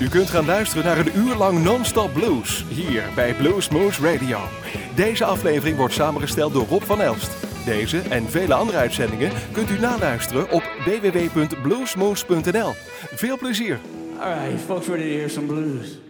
U kunt gaan luisteren naar een uur lang non-stop blues hier bij Blues Moose Radio. Deze aflevering wordt samengesteld door Rob van Elst. Deze en vele andere uitzendingen kunt u naluisteren op www.bluesmoose.nl. Veel plezier! All folks ready to hear some blues?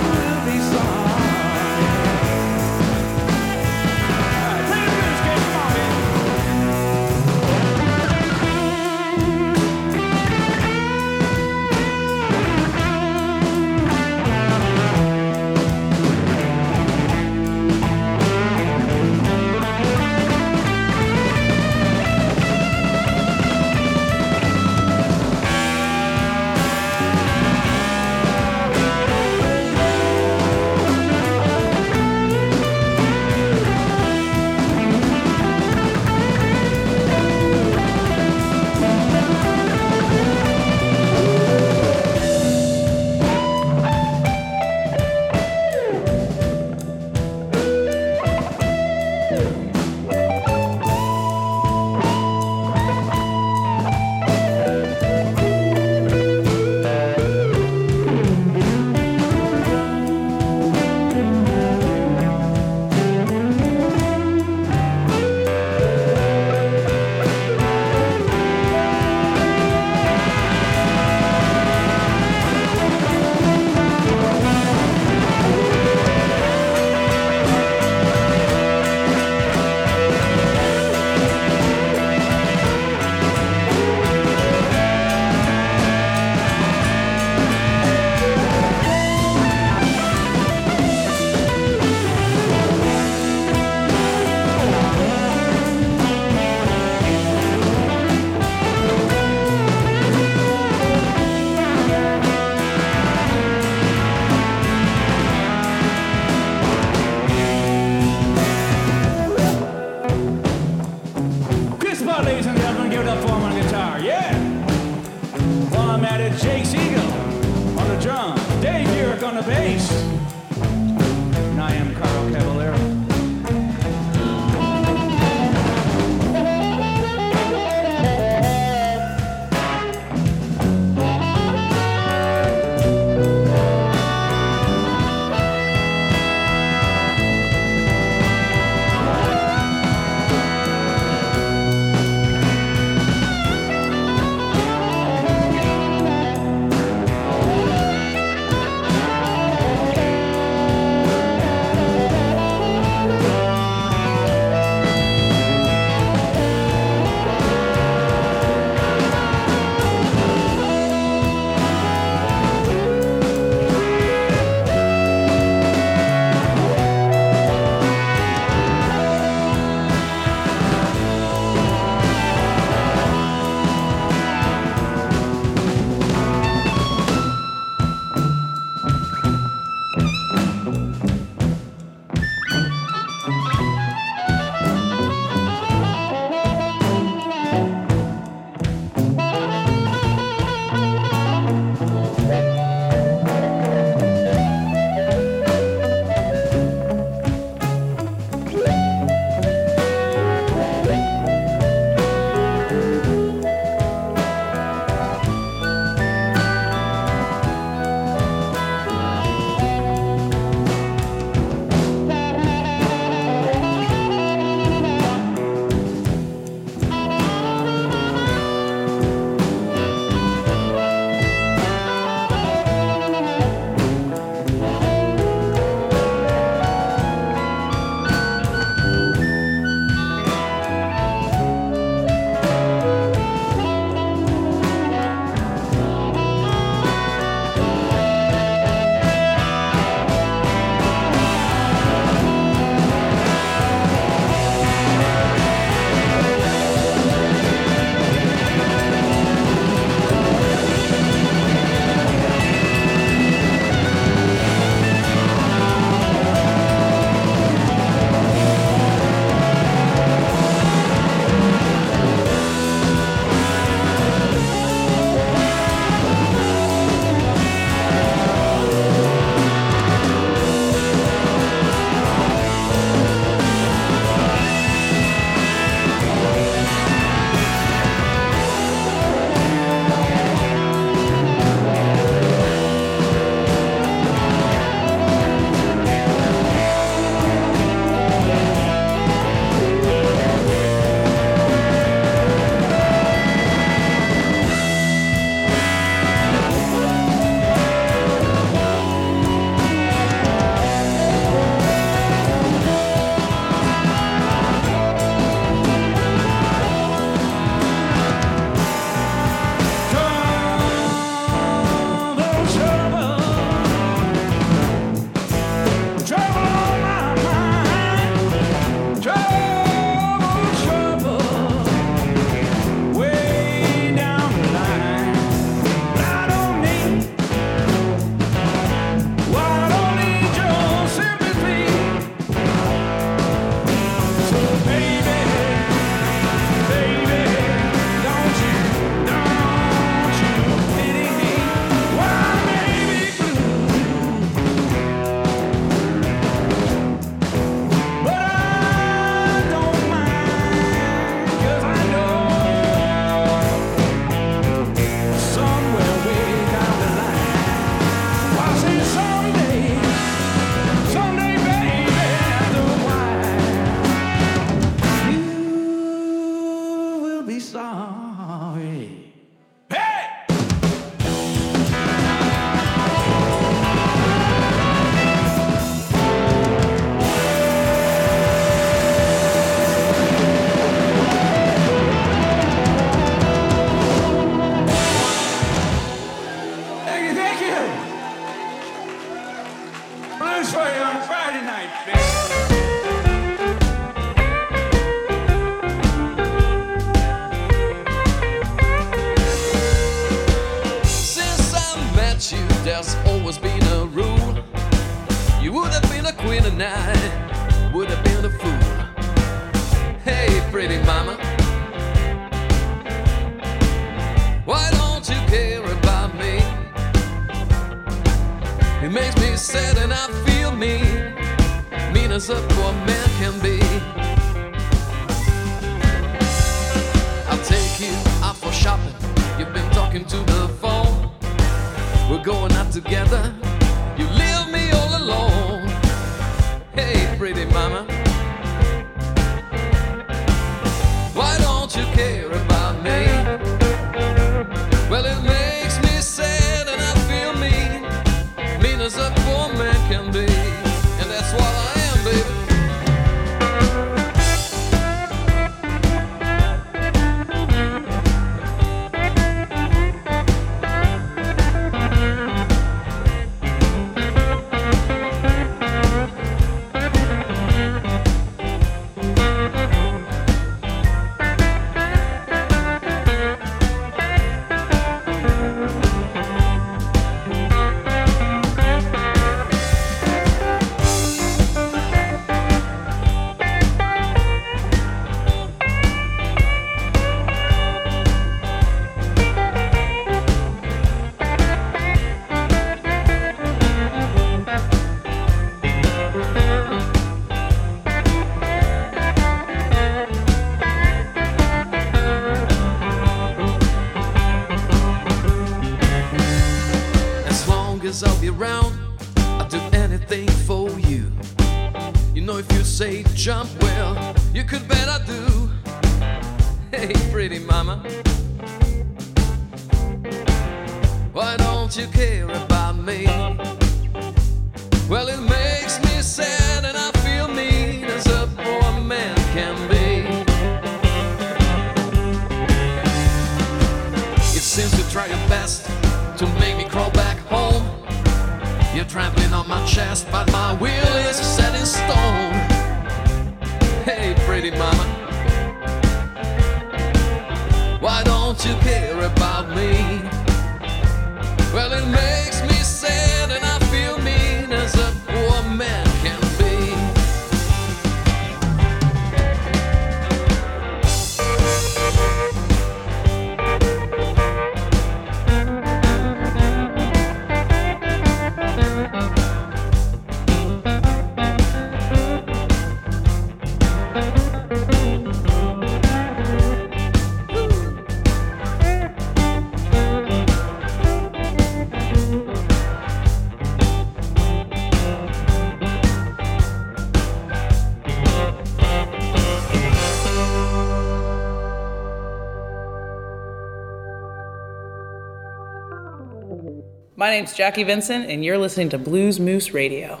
name's Jackie Venson, and you're listening to Blues Moose Radio.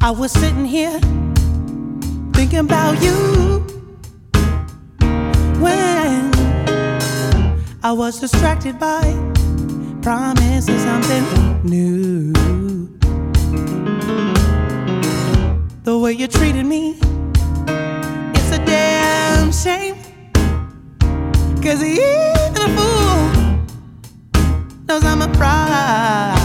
I was sitting here thinking about you. I was distracted by promising something new. The way you treated me, it's a damn shame. Cause even a fool knows I'm a pride.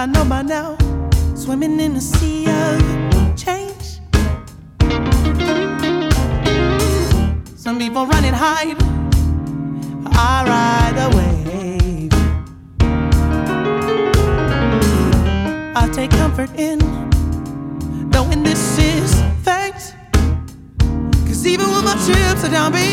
I know by now. Swimming in a sea of change. Some people run and hide. I ride the wave. I take comfort in knowing this is fate. Cause even when my chips are down, baby.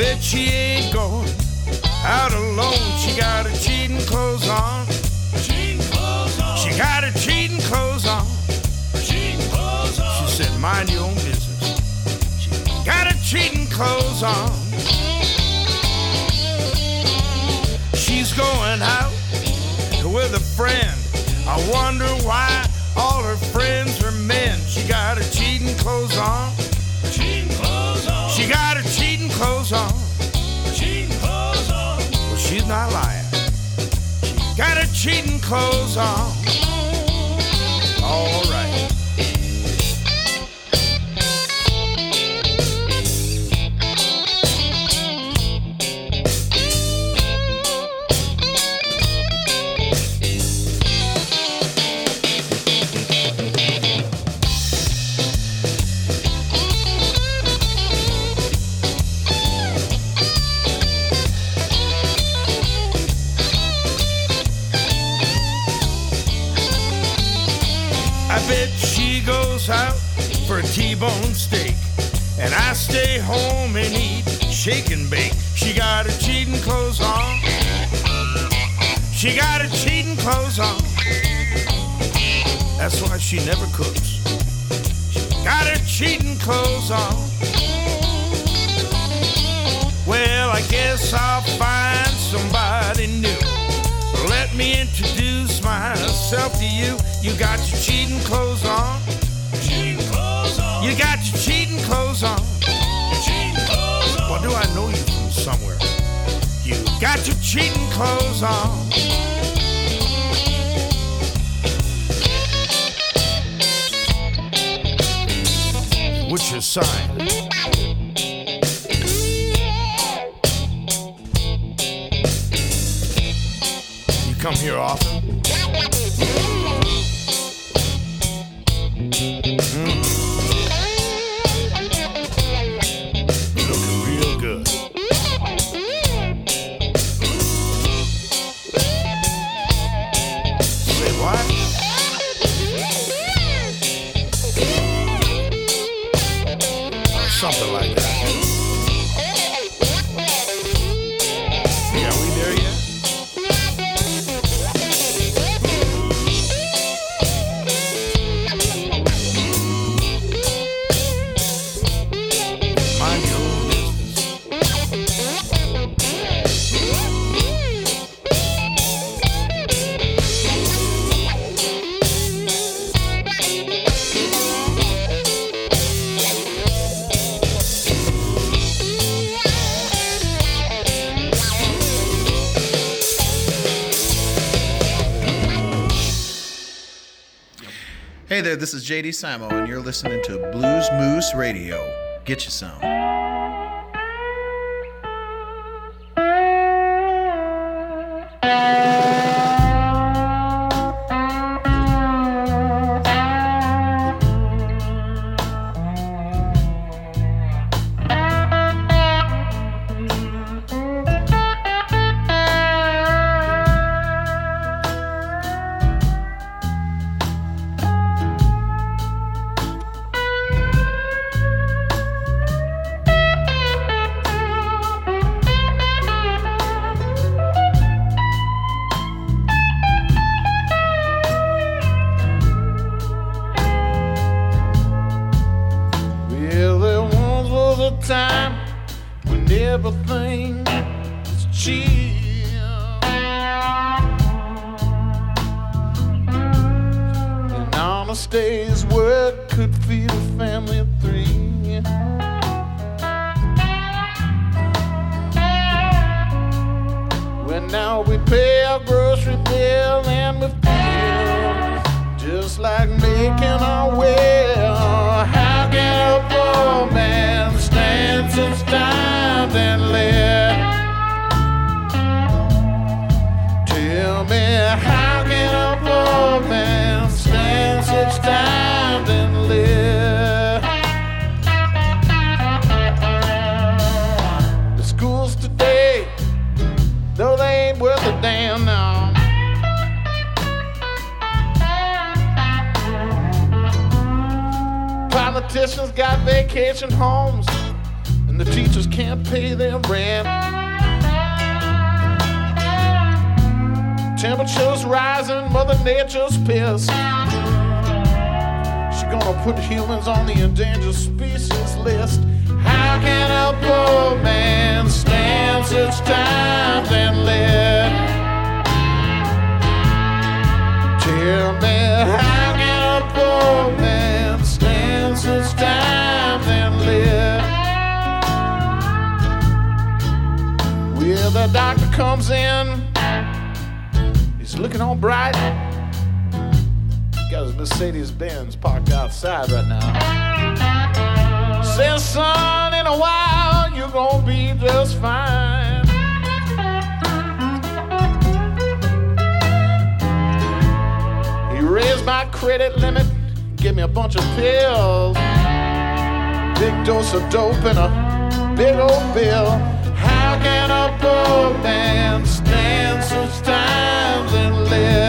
Bet she ain't going out alone. She got her cheating clothes on. Cheating clothes on. She got her cheating clothes on. Cheating clothes on. She said, mind your own business. She got her cheating clothes on. She's going out with a friend. I wonder why all her friends are men. She got her cheating clothes on. Cheating clothes on. Shake and bake. She got her cheating clothes on. She got her cheating clothes on. That's why she never cooks. She got her cheating clothes on. Well, I guess I'll find somebody new. Let me introduce myself to you. You got your cheating clothes on. Cheating clothes on. You got your cheating clothes on. Got your cheating clothes on. What's your sign? You come here often? JD Simo, and you're listening to Blues Moose Radio. Get you some. Got his Mercedes Benz parked outside right now. Says, son, in a while you're gonna be just fine. He raised my credit limit, gave me a bunch of pills, big dose of dope and a big old bill. How can a poor man stand such times and live?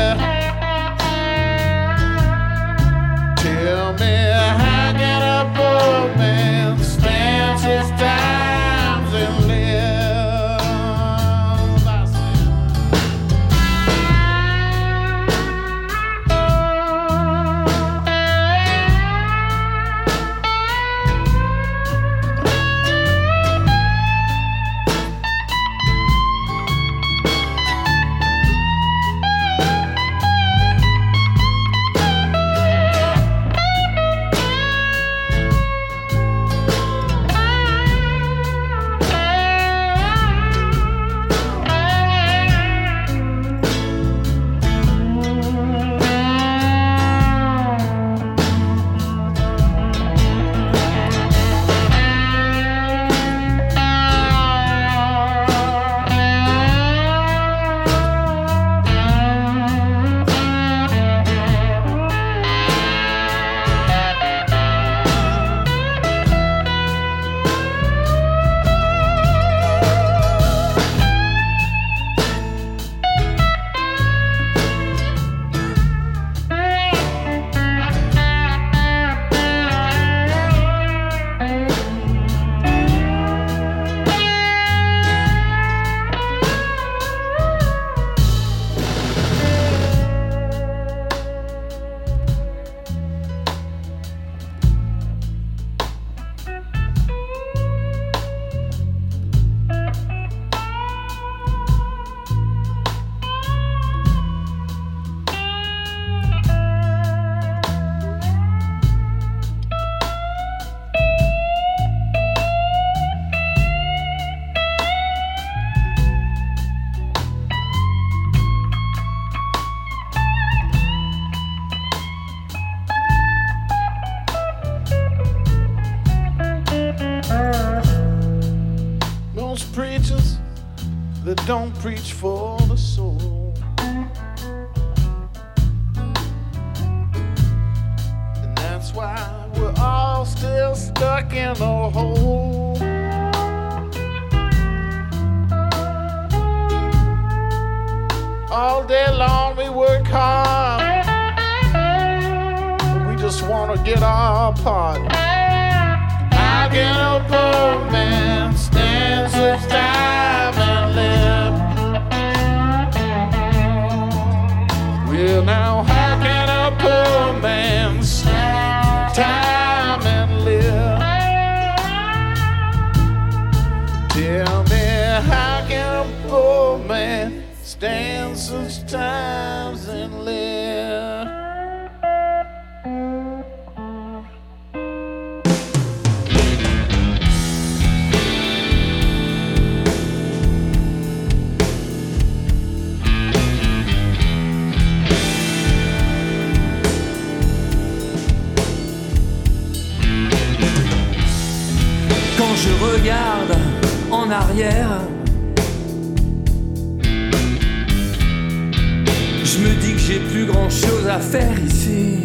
Je me dis que j'ai plus grand chose à faire ici.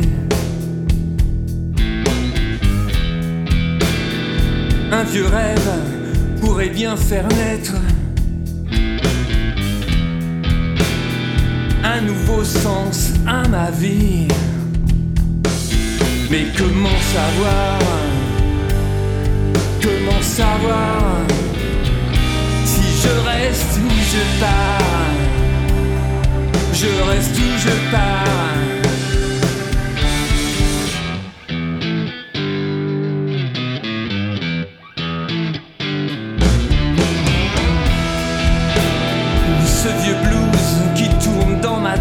Un vieux rêve pourrait bien faire naître un nouveau sens à ma vie. Mais comment savoir? Comment savoir? Je reste où je pars. Je reste où je pars.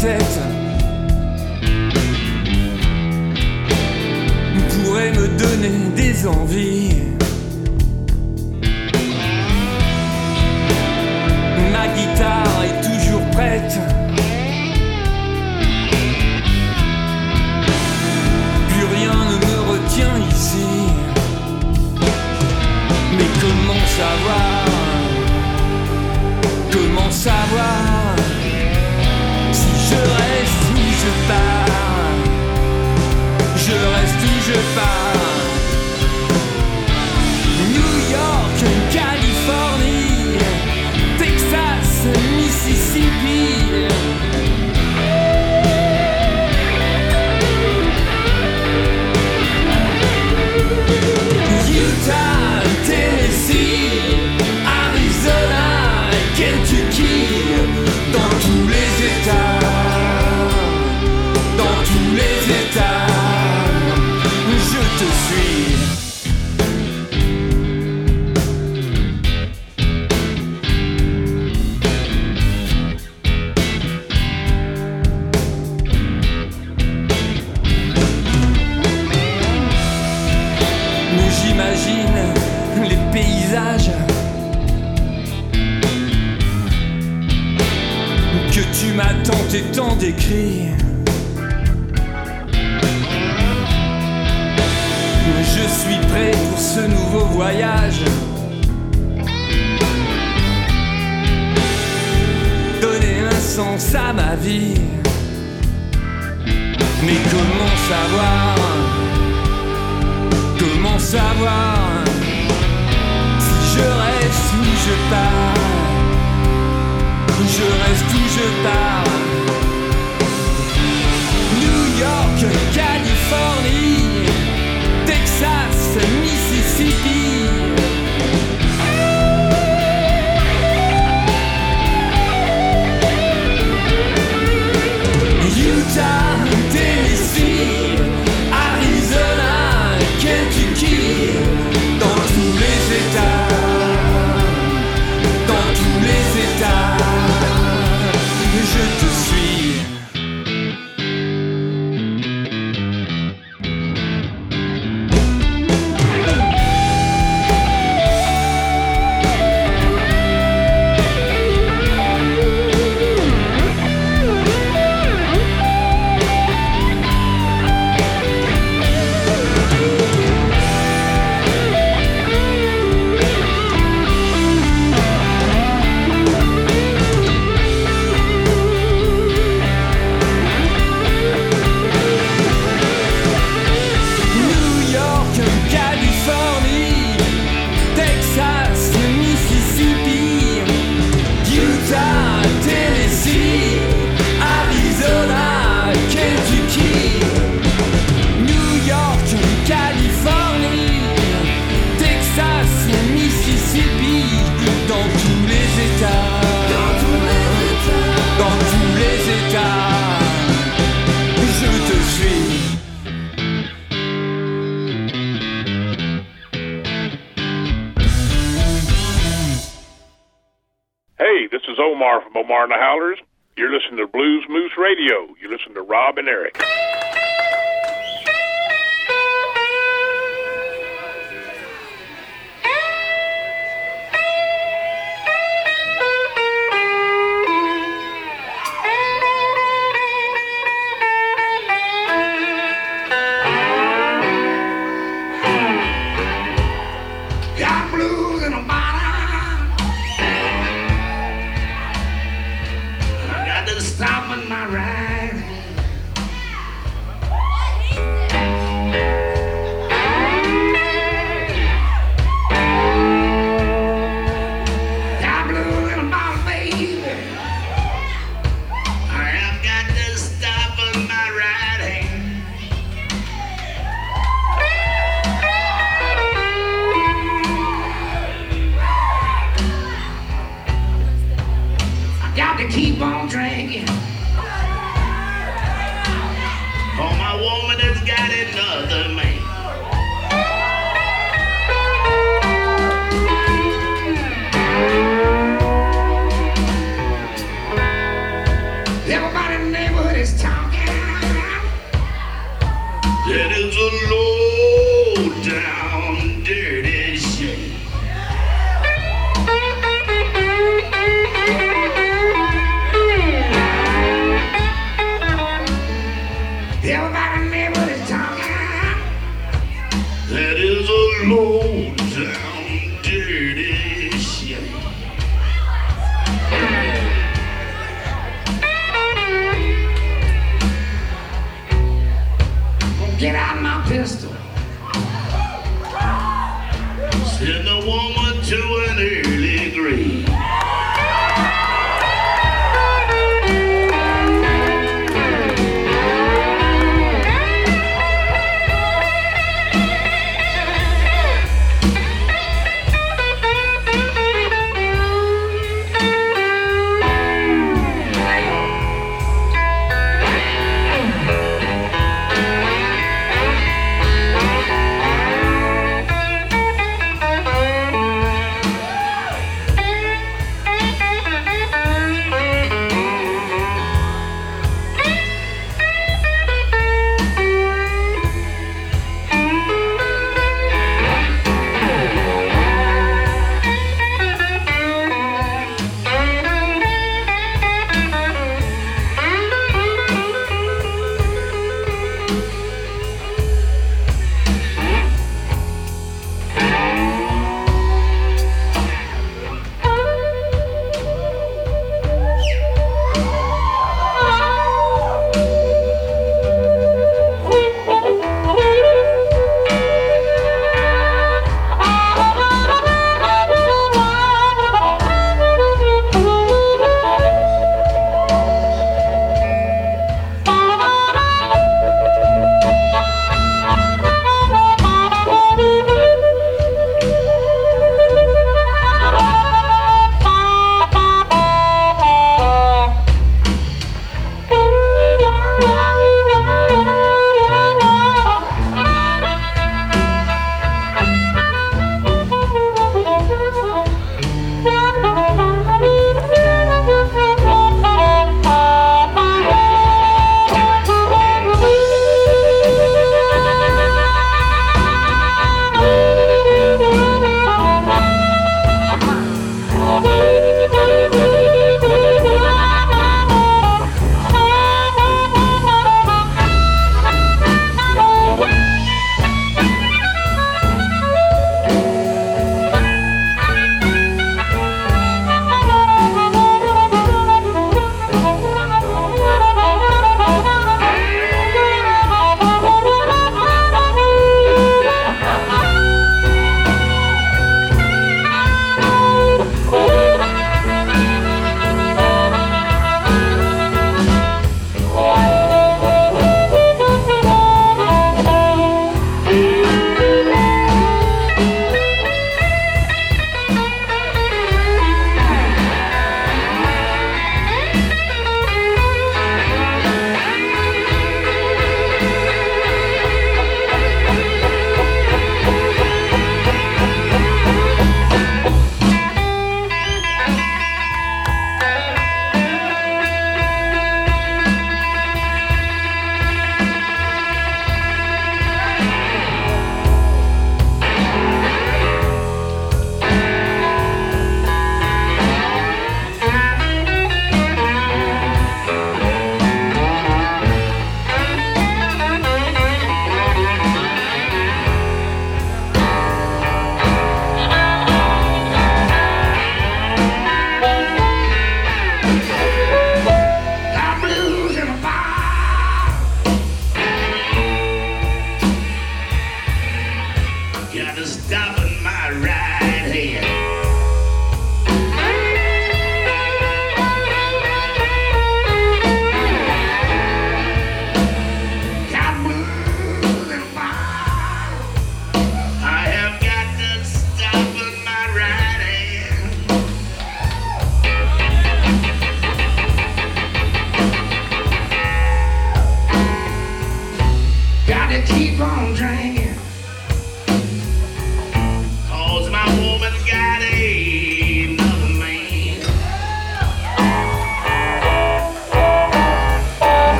tête pourrait me donner des envies. Barna Howlers. You're listening to Blues Moose Radio. You listen to Rob and Eric.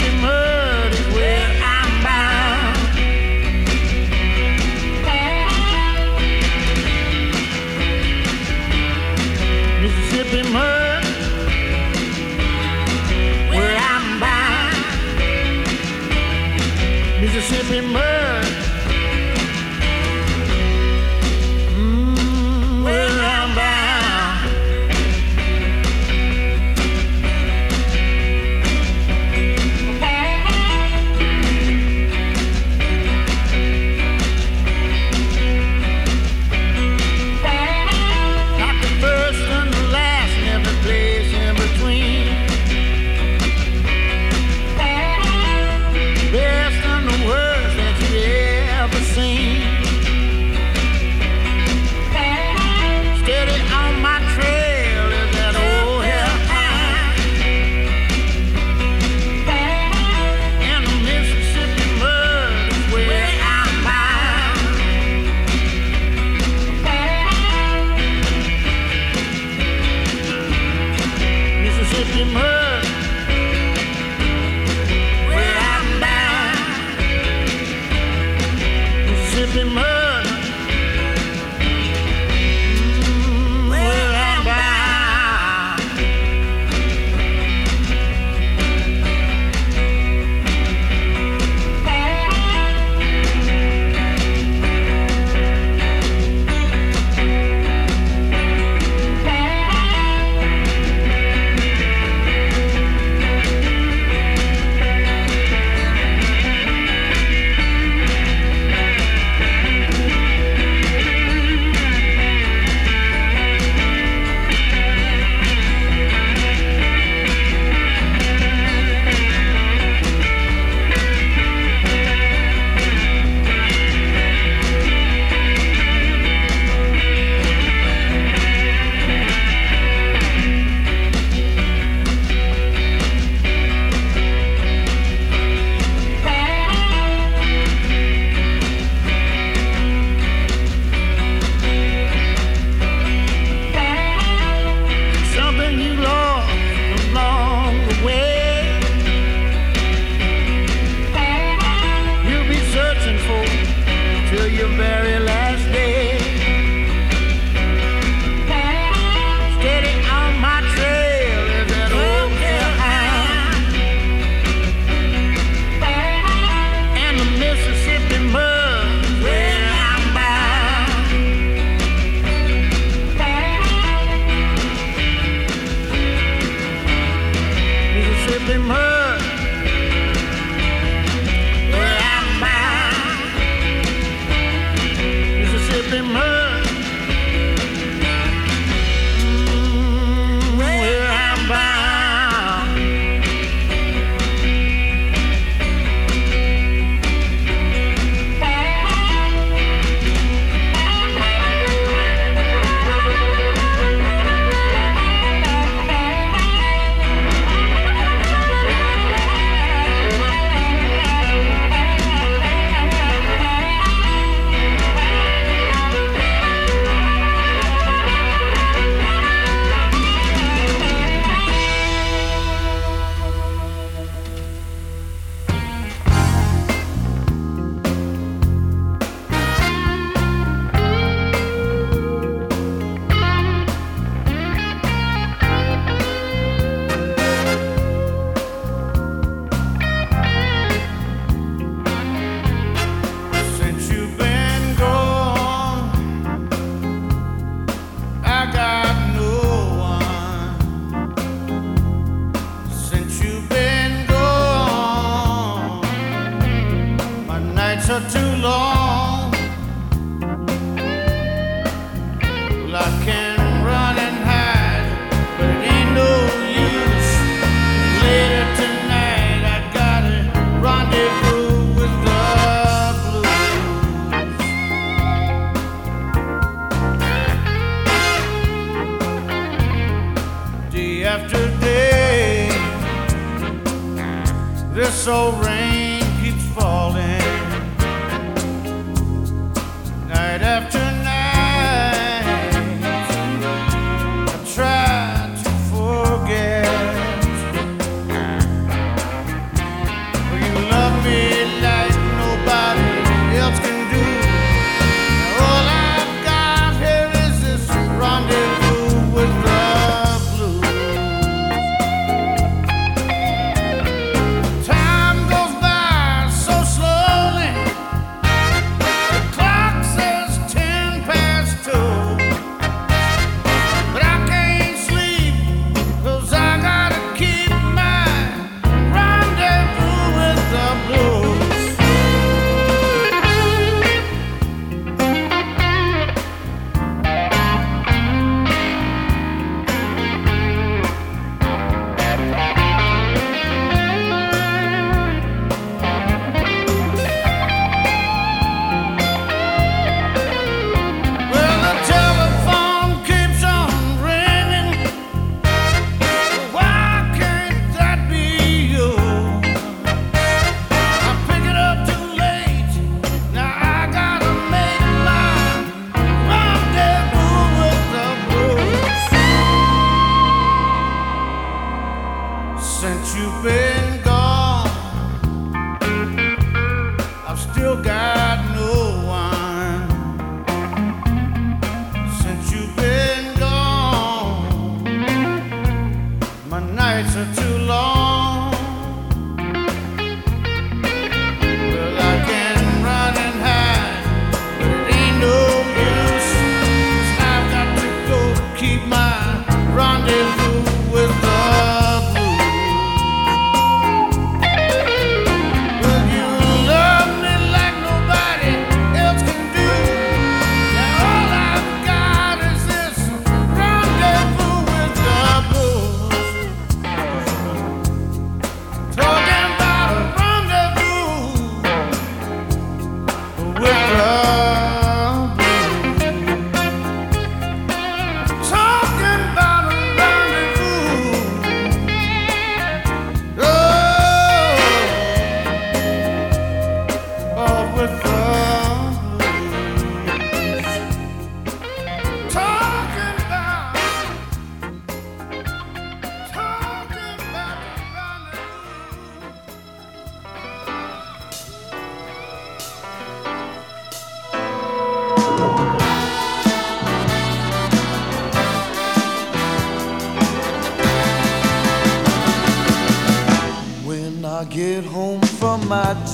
him up.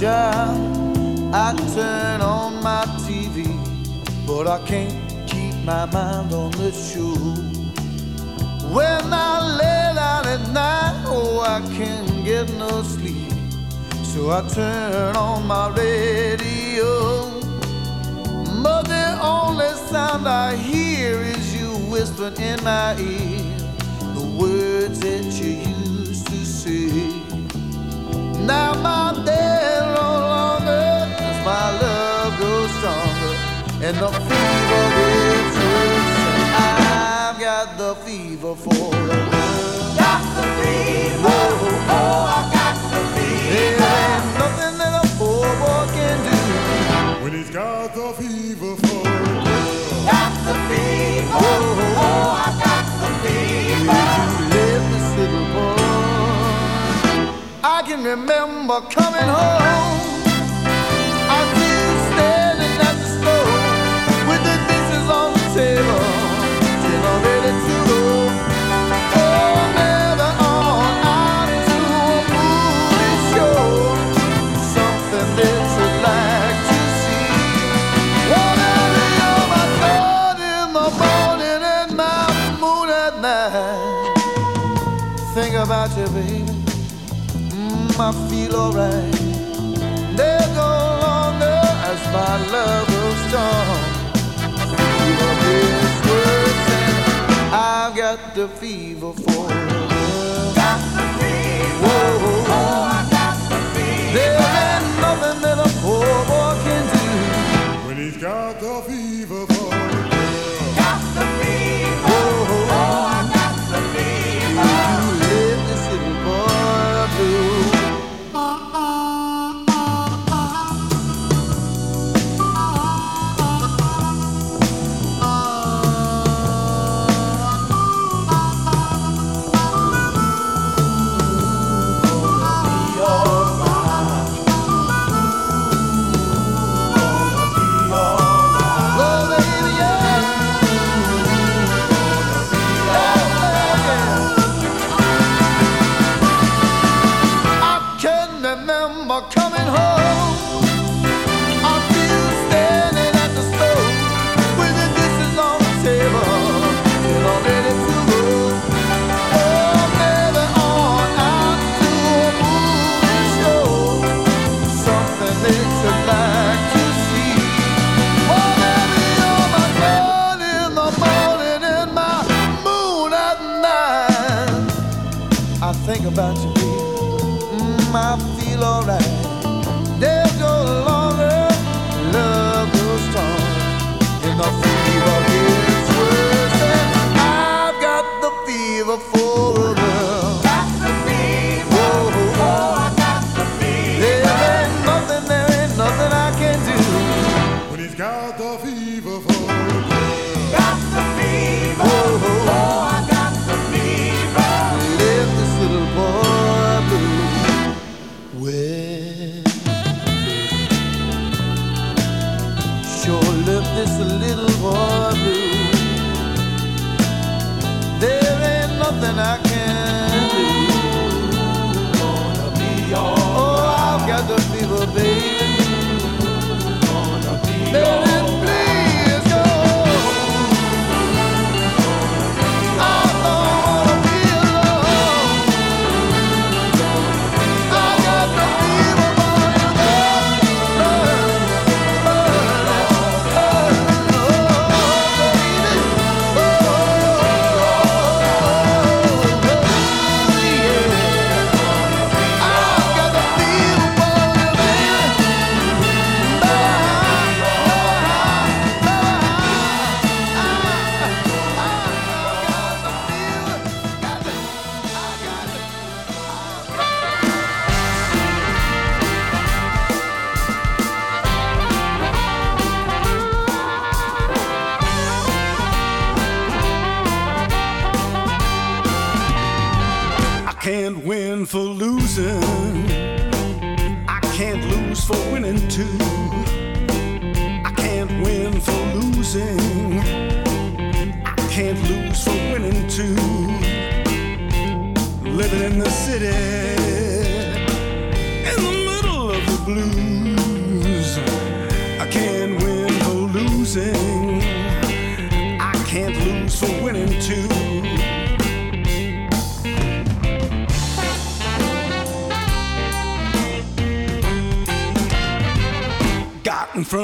Job, I turn on my TV, but I can't keep my mind on the show. When I lay down at night, oh, I can't get no sleep, so I turn on my radio. But the only sound I hear is you whispering in my ear the words that you used to say. Now my day my love grows stronger and the fever gets worse. I've got the fever for love. Got the fever. Oh, oh, I got the fever. There ain't nothing that a poor boy can do when he's got the fever for love. Got the fever. Oh, oh, I got the fever. You live this little boy. I can remember coming home. Feel alright. There's no longer as my love grows strong. Fever and I've got the fever for love. Got the fever. Oh, I got the fever. There ain't nothing that a poor boy can do when he's got the fever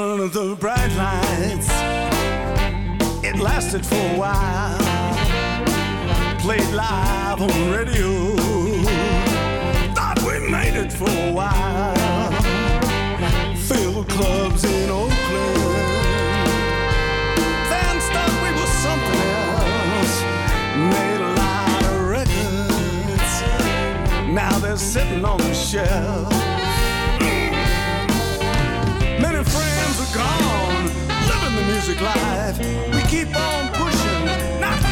Front of the bright lights. It lasted for a while. Played live on radio. Thought we made it for a while. Filled clubs in Oakland. Fans thought we were something else. Made a lot of records. Now they're sitting on the shelf. Gone, living the music life. We keep on pushing, not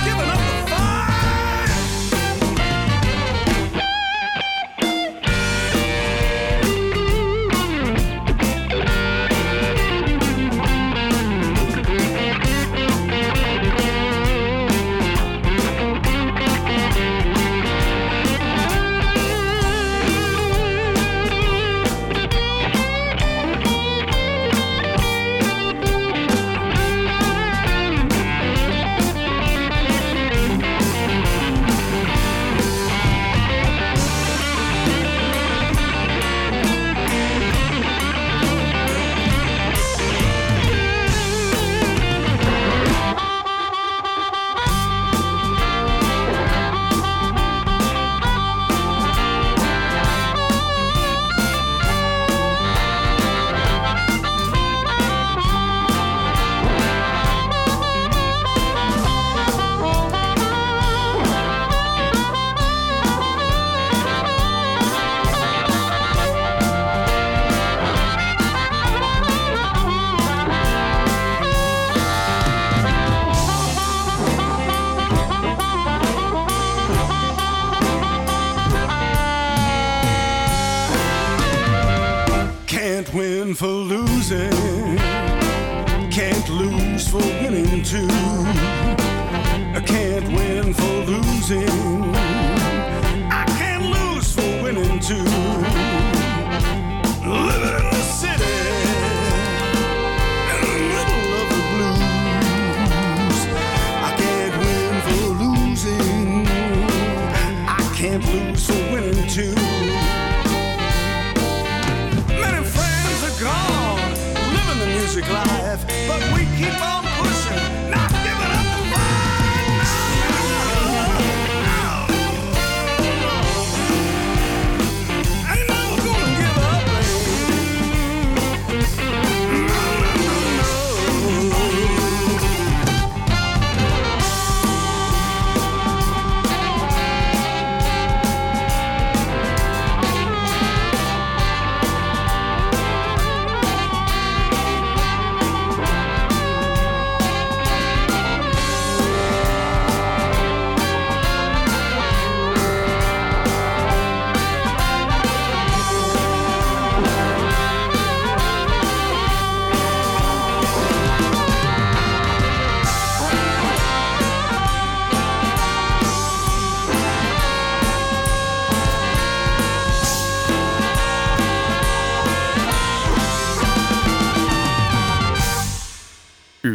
for losing. Can't lose for winning too. I can't win for losing. I can't lose for winning too.